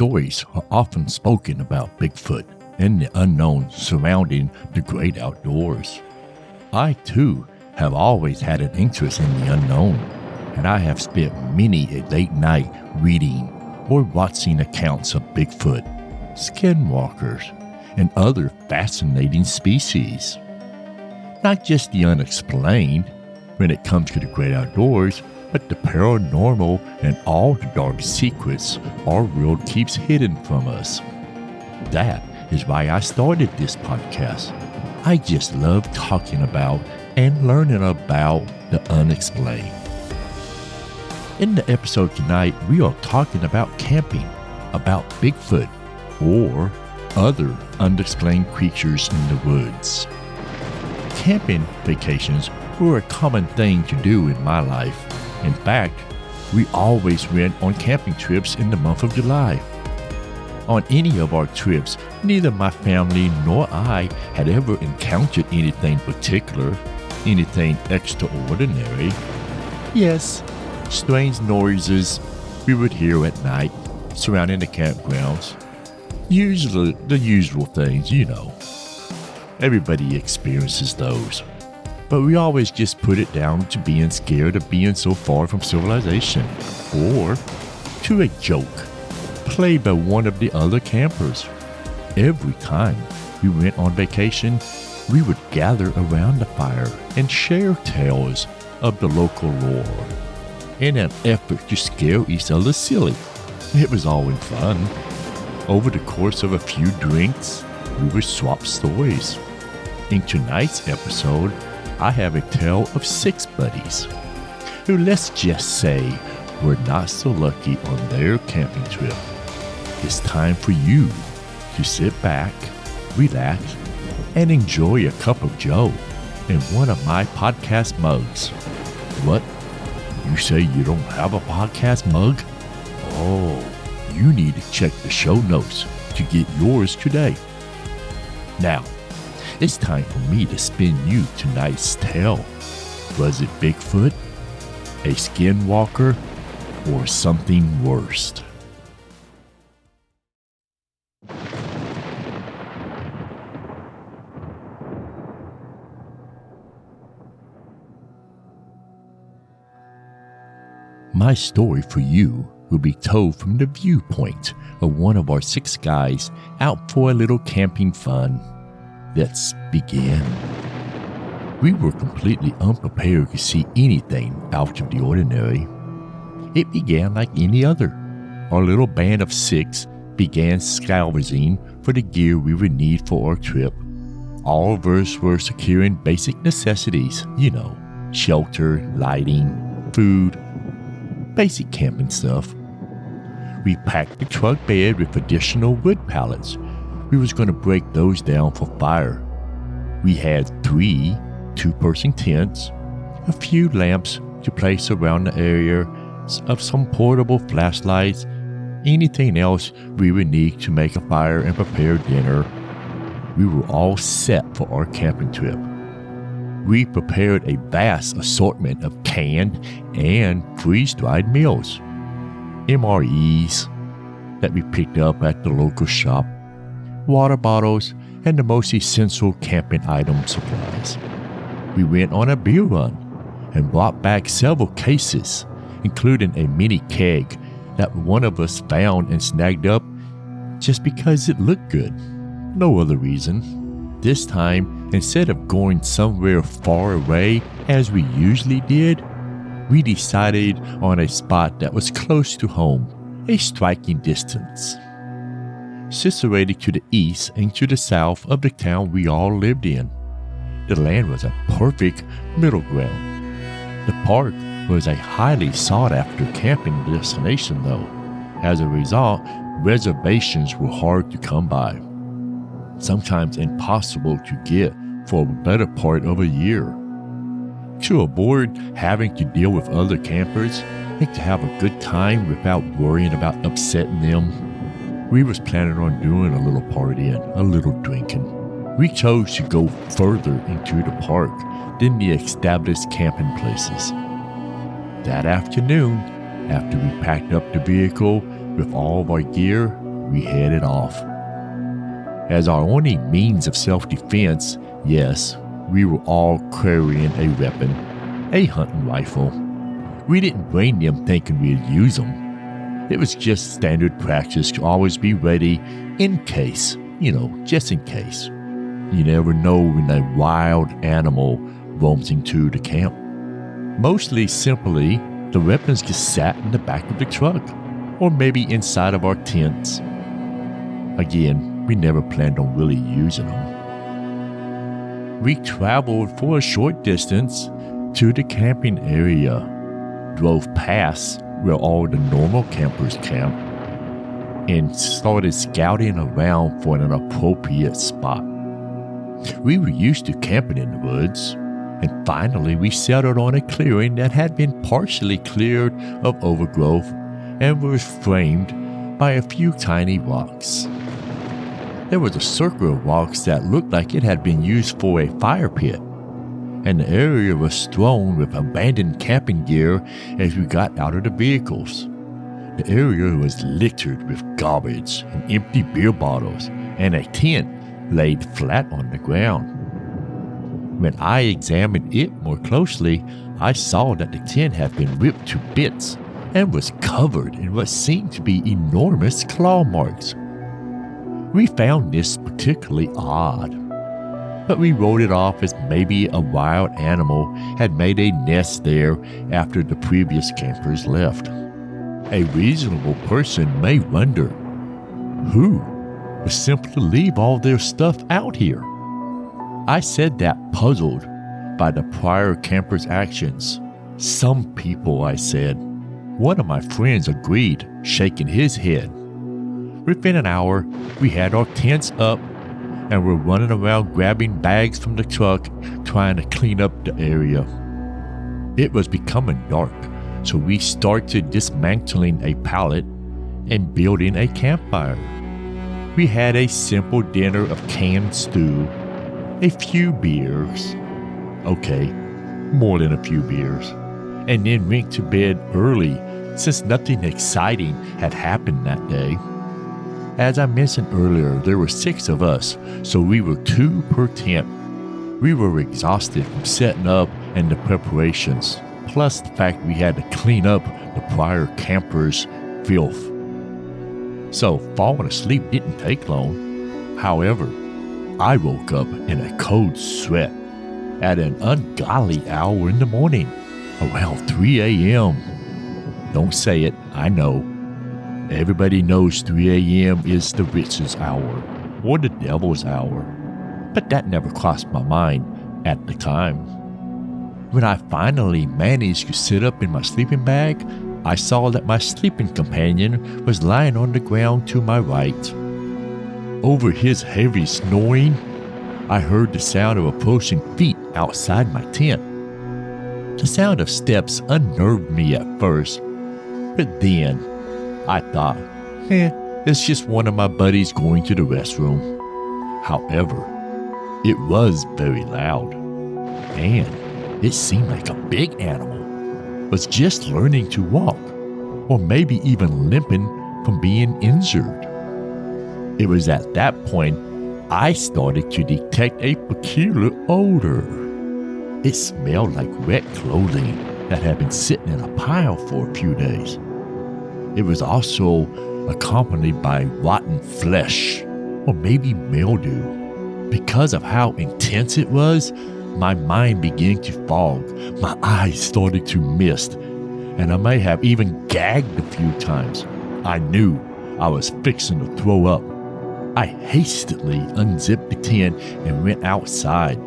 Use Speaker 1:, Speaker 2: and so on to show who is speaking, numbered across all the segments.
Speaker 1: Stories are often spoken about Bigfoot and the unknown surrounding the great outdoors. I, too, have always had an interest in the unknown, and I have spent many a late night reading or watching accounts of Bigfoot, skinwalkers, and other fascinating species. Not just the unexplained when it comes to the great outdoors, but the paranormal and all the dark secrets our world keeps hidden from us. That is why I started this podcast. I just love talking about and learning about the unexplained. In the episode tonight, we are talking about camping, about Bigfoot, or other unexplained creatures in the woods. Camping vacations were a common thing to do in my life. In fact, we always went on camping trips in the month of July. On any of our trips, neither my family nor I had ever encountered anything particular, anything extraordinary. Yes, strange noises we would hear at night surrounding the campgrounds. Usually the usual things, you know. Everybody experiences those. But we always just put it down to being scared of being so far from civilization, or to a joke played by one of the other campers. Every time we went on vacation, we would gather around the fire and share tales of the local lore in an effort to scare each other silly. It was all in fun. Over the course of a few drinks, we would swap stories. In tonight's episode, I have a tale of six buddies who, let's just say, were not so lucky on their camping trip. It's time for you to sit back, relax, and enjoy a cup of Joe in one of my podcast mugs. What? You say you don't have a podcast mug? Oh, you need to check the show notes to get yours today. Now, it's time for me to spin you tonight's tale. Was it Bigfoot, a skinwalker, or something worse? My story for you will be told from the viewpoint of one of our six guys out for a little camping fun. Let's begin. We were completely unprepared to see anything out of the ordinary. It began like any other. Our little band of six began scavenging for the gear we would need for our trip. All of us were securing basic necessities, you know, shelter, lighting, food, basic camping stuff. We packed the truck bed with additional wood pallets. We was going to break those down for fire. We had three two-person tents, a few lamps to place around the area of some portable flashlights, anything else we would need to make a fire and prepare dinner. We were all set for our camping trip we prepared a vast assortment of canned and freeze dried meals, MREs that we picked up at the local shop, water bottles, and the most essential camping item supplies. We went on a beer run and brought back several cases, including a mini keg that one of us found and snagged up just because it looked good. No other reason. This time, instead of going somewhere far away as we usually did, we decided on a spot that was close to home, a striking distance. Situated to the east and to the south of the town we all lived in. The land was a perfect middle ground. The park was a highly sought after camping destination, though. As a result, reservations were hard to come by sometimes impossible to get for a better part of a year. To avoid having to deal with other campers and to have a good time without worrying about upsetting them, we was planning on doing a little partying, a little drinking. We chose to go further into the park than the established camping places. That afternoon, after we packed up the vehicle with all of our gear, we headed off. As our only means of self defense, yes, we were all carrying a weapon, a hunting rifle. We didn't bring them thinking we'd use them. It was just standard practice to always be ready in case, you know, just in case. You never know when a wild animal roams into the camp. Mostly simply, the weapons just sat in the back of the truck, or maybe inside of our tents. Again, we never planned on really using them. We traveled for a short distance to the camping area, drove past where all the normal campers camp, and started scouting around for an appropriate spot. We were used to camping in the woods, and finally we settled on a clearing that had been partially cleared of overgrowth and was framed by a few tiny rocks. There was a circle of rocks that looked like it had been used for a fire pit, and the area was strewn with abandoned camping gear as we got out of the vehicles. The area was littered with garbage and empty beer bottles, and a tent laid flat on the ground. When I examined it more closely, I saw that the tent had been ripped to bits and was covered in what seemed to be enormous claw marks. We found this particularly odd, but we wrote it off as maybe a wild animal had made a nest there after the previous campers left. A reasonable person may wonder who would simply leave all their stuff out here? I said that puzzled by the prior camper's actions. Some people, I said. One of my friends agreed, shaking his head. Within an hour, we had our tents up and were running around grabbing bags from the truck, trying to clean up the area. It was becoming dark, so we started dismantling a pallet and building a campfire. We had a simple dinner of canned stew a few beers. Okay, more than a few beers. And then went to bed early since nothing exciting had happened that day. As I mentioned earlier, there were six of us, so we were two per tent. We were exhausted from setting up and the preparations, plus the fact we had to clean up the prior campers' filth. So falling asleep didn't take long. However, I woke up in a cold sweat at an ungodly hour in the morning, around 3 a.m. Don't say it, I know. Everybody knows 3 a.m. is the witch's hour, or the devil's hour, but that never crossed my mind at the time. When I finally managed to sit up in my sleeping bag, I saw that my sleeping companion was lying on the ground to my right. Over his heavy snoring, I heard the sound of approaching feet outside my tent. The sound of steps unnerved me at first, but then I thought, eh, it's just one of my buddies going to the restroom. However, it was very loud, and it seemed like a big animal was just learning to walk, or maybe even limping from being injured. It was at that point I started to detect a peculiar odor. It smelled like wet clothing that had been sitting in a pile for a few days. It was also accompanied by rotten flesh or maybe mildew. Because of how intense it was, my mind began to fog, my eyes started to mist, and I may have even gagged a few times. I knew I was fixing to throw up. I hastily unzipped the tent and went outside.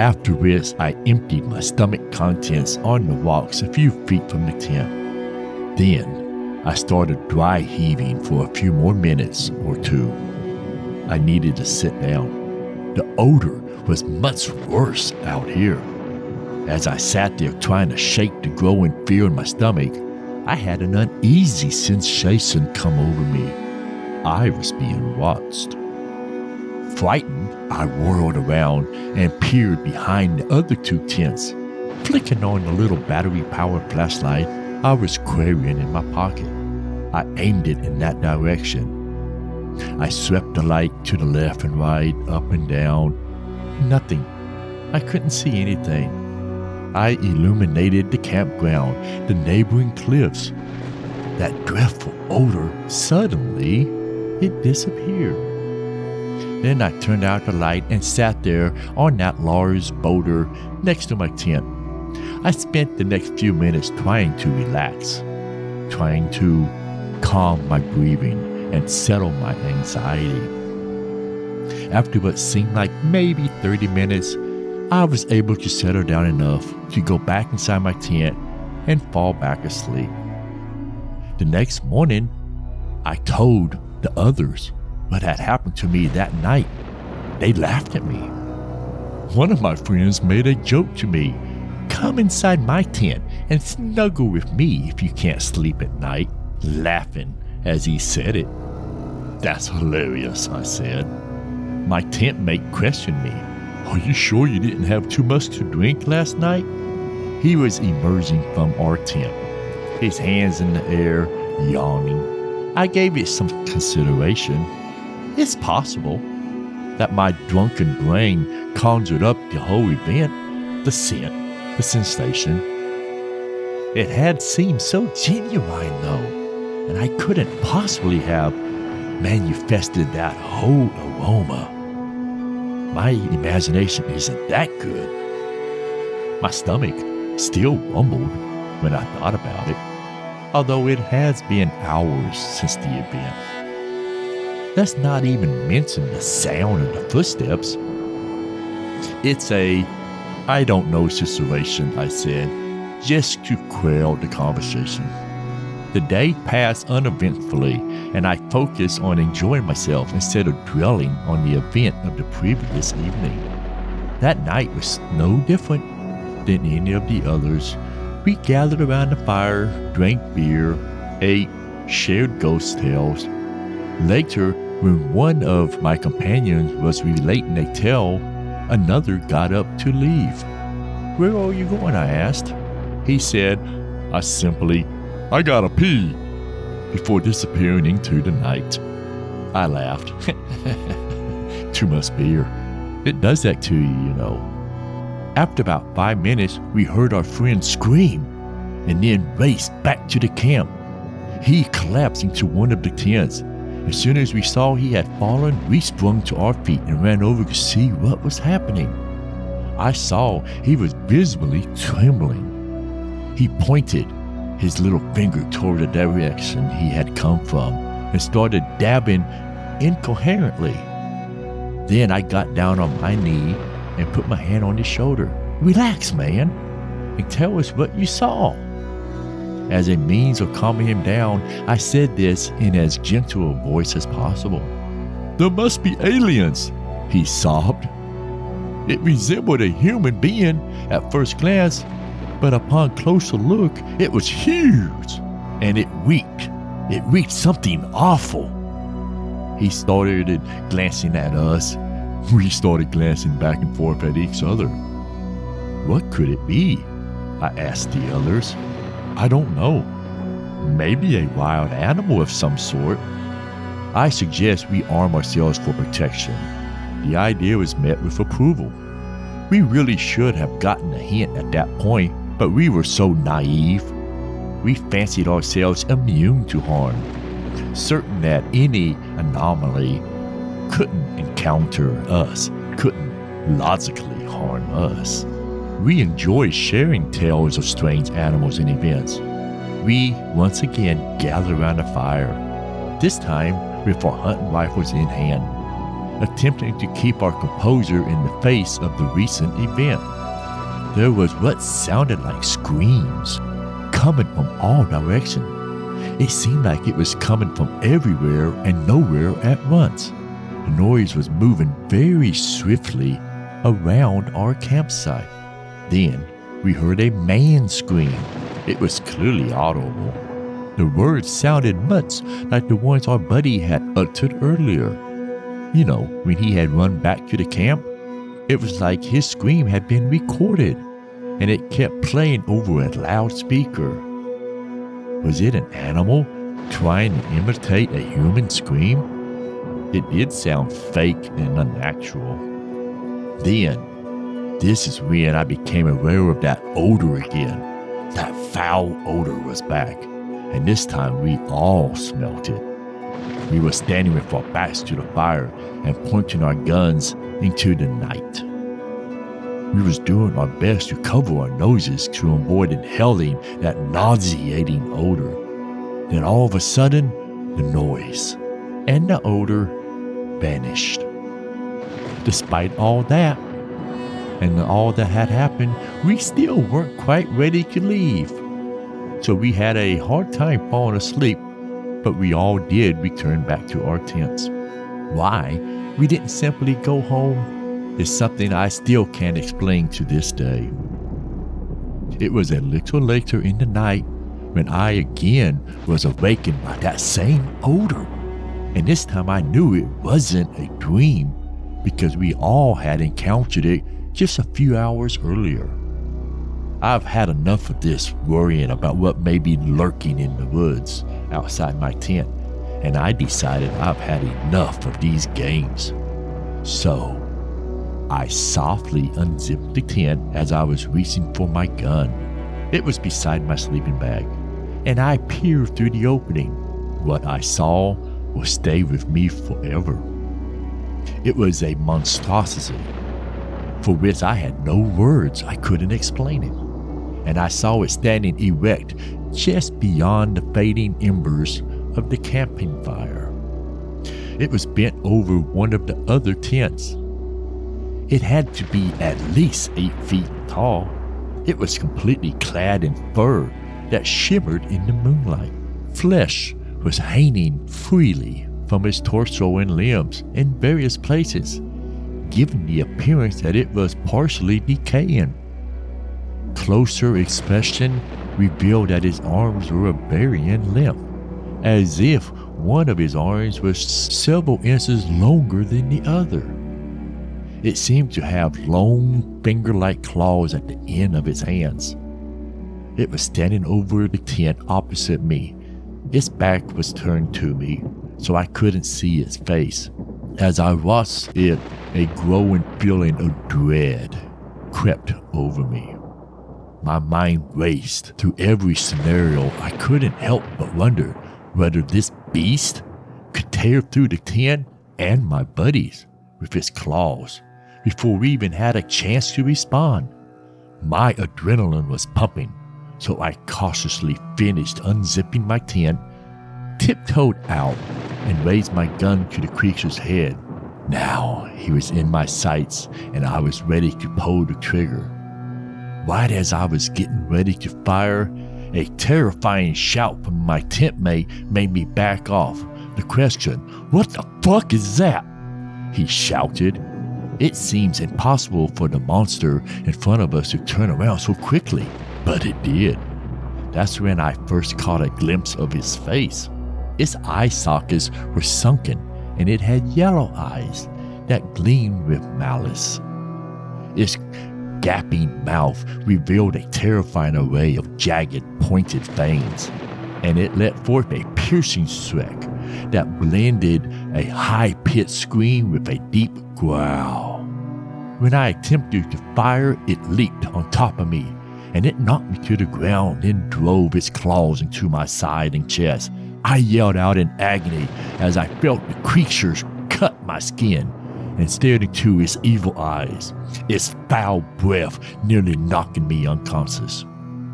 Speaker 1: After which, I emptied my stomach contents on the rocks a few feet from the tent. Then, I started dry heaving for a few more minutes or two. I needed to sit down. The odor was much worse out here. As I sat there trying to shake the growing fear in my stomach, I had an uneasy sensation come over me. I was being watched. Frightened, I whirled around and peered behind the other two tents. Flicking on the little battery powered flashlight I was carrying in my pocket, I aimed it in that direction I swept the light to the left and right, up and down. Nothing. I couldn't see anything. I illuminated the campground, the neighboring cliffs. That dreadful odor, suddenly, it disappeared. Then I turned out the light and sat there on that large boulder next to my tent. I spent the next few minutes trying to relax, trying to calm my breathing and settle my anxiety. After what seemed like maybe 30 minutes, I was able to settle down enough to go back inside my tent and fall back asleep. The next morning, I told the others what had happened to me that night. They laughed at me. One of my friends made a joke to me Come inside my tent and snuggle with me if you can't sleep at night, laughing as he said it. That's hilarious, I said. My tent mate questioned me. Are you sure you didn't have too much to drink last night? He was emerging from our tent, his hands in the air, yawning. I gave it some consideration. It's possible that my drunken brain conjured up the whole event, the scent, the sensation. It had seemed so genuine, though, and I couldn't possibly have manifested that whole aroma. My imagination isn't that good. My stomach still rumbled when I thought about it, although it has been hours since the event. Let's not even mention the sound of the footsteps. It's a I don't know situation, I said, just to quell the conversation. The day passed uneventfully, and I focused on enjoying myself instead of dwelling on the event of the previous evening. That night was no different than any of the others. We gathered around the fire, drank beer, ate, shared ghost tales. Later, when one of my companions was relating a tale, another got up to leave. Where are you going? I asked. He said, I simply I gotta pee, before disappearing into the night. I laughed. Too much beer. It does that to you, you know. After about five minutes, we heard our friend scream and then race back to the camp. He collapsed into one of the tents. As soon as we saw he had fallen, we sprung to our feet and ran over to see what was happening. I saw he was visibly trembling. He pointed his little finger toward the direction he had come from and started dabbing incoherently. Then I got down on my knee and put my hand on his shoulder. Relax, man, and tell us what you saw. As a means of calming him down, I said this in as gentle a voice as possible. There must be aliens, he sobbed. It resembled a human being at first glance, but upon closer look, it was huge and it reeked. It reeked something awful. He started glancing at us. We started glancing back and forth at each other. What could it be? I asked the others. I don't know. Maybe a wild animal of some sort. I suggest we arm ourselves for protection. The idea was met with approval. We really should have gotten a hint at that point, but we were so naive. We fancied ourselves immune to harm, certain that any anomaly couldn't encounter us, couldn't logically harm us. We enjoy sharing tales of strange animals and events. We once again gathered around the fire, this time with our hunting rifles in hand, attempting to keep our composure in the face of the recent event there was what sounded like screams coming from all directions. It seemed like it was coming from everywhere and nowhere at once. The noise was moving very swiftly around our campsite. Then we heard a man scream. It was clearly audible. The words sounded much like the ones our buddy had uttered earlier. You know, when he had run back to the camp, it was like his scream had been recorded and it kept playing over a loudspeaker. Was it an animal trying to imitate a human scream? It did sound fake and unnatural. Then, this is when I became aware of that odor again. That foul odor was back, and this time we all smelt it. We were standing with our backs to the fire and pointing our guns into the night. We was doing our best to cover our noses to avoid inhaling that nauseating odor. Then all of a sudden, the noise and the odor vanished. Despite all that, and all that had happened, we still weren't quite ready to leave. So we had a hard time falling asleep, but we all did return back to our tents. Why we didn't simply go home is something I still can't explain to this day. It was a little later in the night when I again was awakened by that same odor. And this time I knew it wasn't a dream because we all had encountered it just a few hours earlier. I've had enough of this worrying about what may be lurking in the woods outside my tent, and I decided I've had enough of these games. So, I softly unzipped the tent as I was reaching for my gun. It was beside my sleeping bag, and I peered through the opening. What I saw will stay with me forever. It was a monstrosity for which I had no words, I couldn't explain it. And I saw it standing erect just beyond the fading embers of the camping fire. It was bent over one of the other tents. It had to be at least eight feet tall. It was completely clad in fur that shimmered in the moonlight. Flesh was hanging freely from its torso and limbs in various places, giving the appearance that it was partially decaying. Closer inspection revealed that his arms were varying length, as if one of his arms was several inches longer than the other. It seemed to have long finger like claws at the end of its hands. It was standing over the tent opposite me. Its back was turned to me, so I couldn't see its face. As I watched it, a growing feeling of dread crept over me. My mind raced through every scenario. I couldn't help but wonder whether this beast could tear through the tent and my buddies with its claws before we even had a chance to respond. My adrenaline was pumping, so I cautiously finished unzipping my tent, tiptoed out, and raised my gun to the creature's head. Now he was in my sights, and I was ready to pull the trigger. Right as I was getting ready to fire, a terrifying shout from my tent mate made me back off. The question, What the fuck is that? He shouted. It seems impossible for the monster in front of us to turn around so quickly, but it did. That's when I first caught a glimpse of his face. Its eye sockets were sunken and it had yellow eyes that gleamed with malice. Its gaping mouth revealed a terrifying array of jagged, pointed fangs, and it let forth a piercing shriek that blended a high pitched scream with a deep growl. When I attempted to fire, it leaped on top of me, and it knocked me to the ground, then drove its claws into my side and chest. I yelled out in agony as I felt the creatures cut my skin and stared into its evil eyes, its foul breath nearly knocking me unconscious.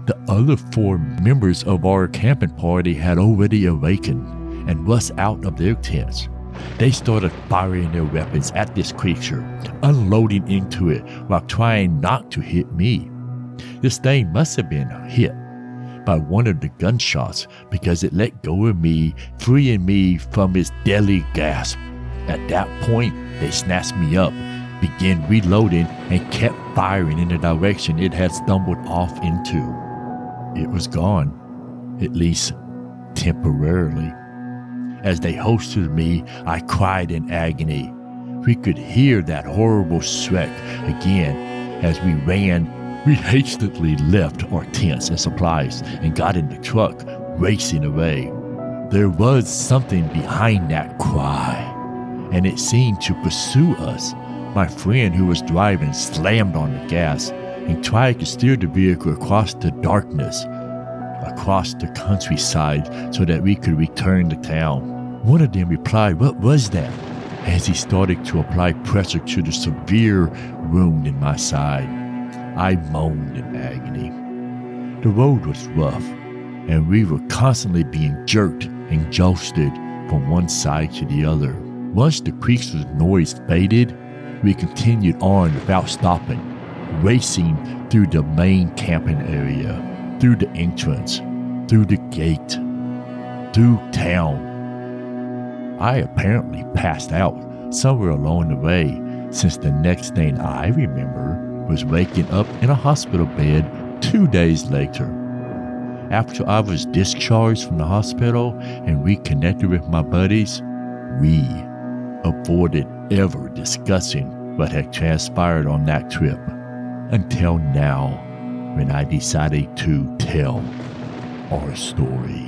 Speaker 1: The other four members of our camping party had already awakened and rushed out of their tents. They started firing their weapons at this creature, unloading into it while trying not to hit me. This thing must have been hit by one of the gunshots because it let go of me, freeing me from its deadly gasp. At that point, they snatched me up, began reloading, and kept firing in the direction it had stumbled off into. It was gone, at least temporarily. As they hosted me, I cried in agony. We could hear that horrible shriek again as we ran we hastily left our tents and supplies and got in the truck, racing away. There was something behind that cry, and it seemed to pursue us. My friend who was driving slammed on the gas and tried to steer the vehicle across the darkness, across the countryside, so that we could return to town. One of them replied, What was that? as he started to apply pressure to the severe wound in my side. I moaned in agony. The road was rough, and we were constantly being jerked and josted from one side to the other. Once the creak's noise faded, we continued on without stopping, racing through the main camping area, through the entrance, through the gate, through town. I apparently passed out somewhere along the way, since the next thing I remember was waking up in a hospital bed two days later. After I was discharged from the hospital and reconnected with my buddies, we avoided ever discussing what had transpired on that trip until now when I decided to tell our story.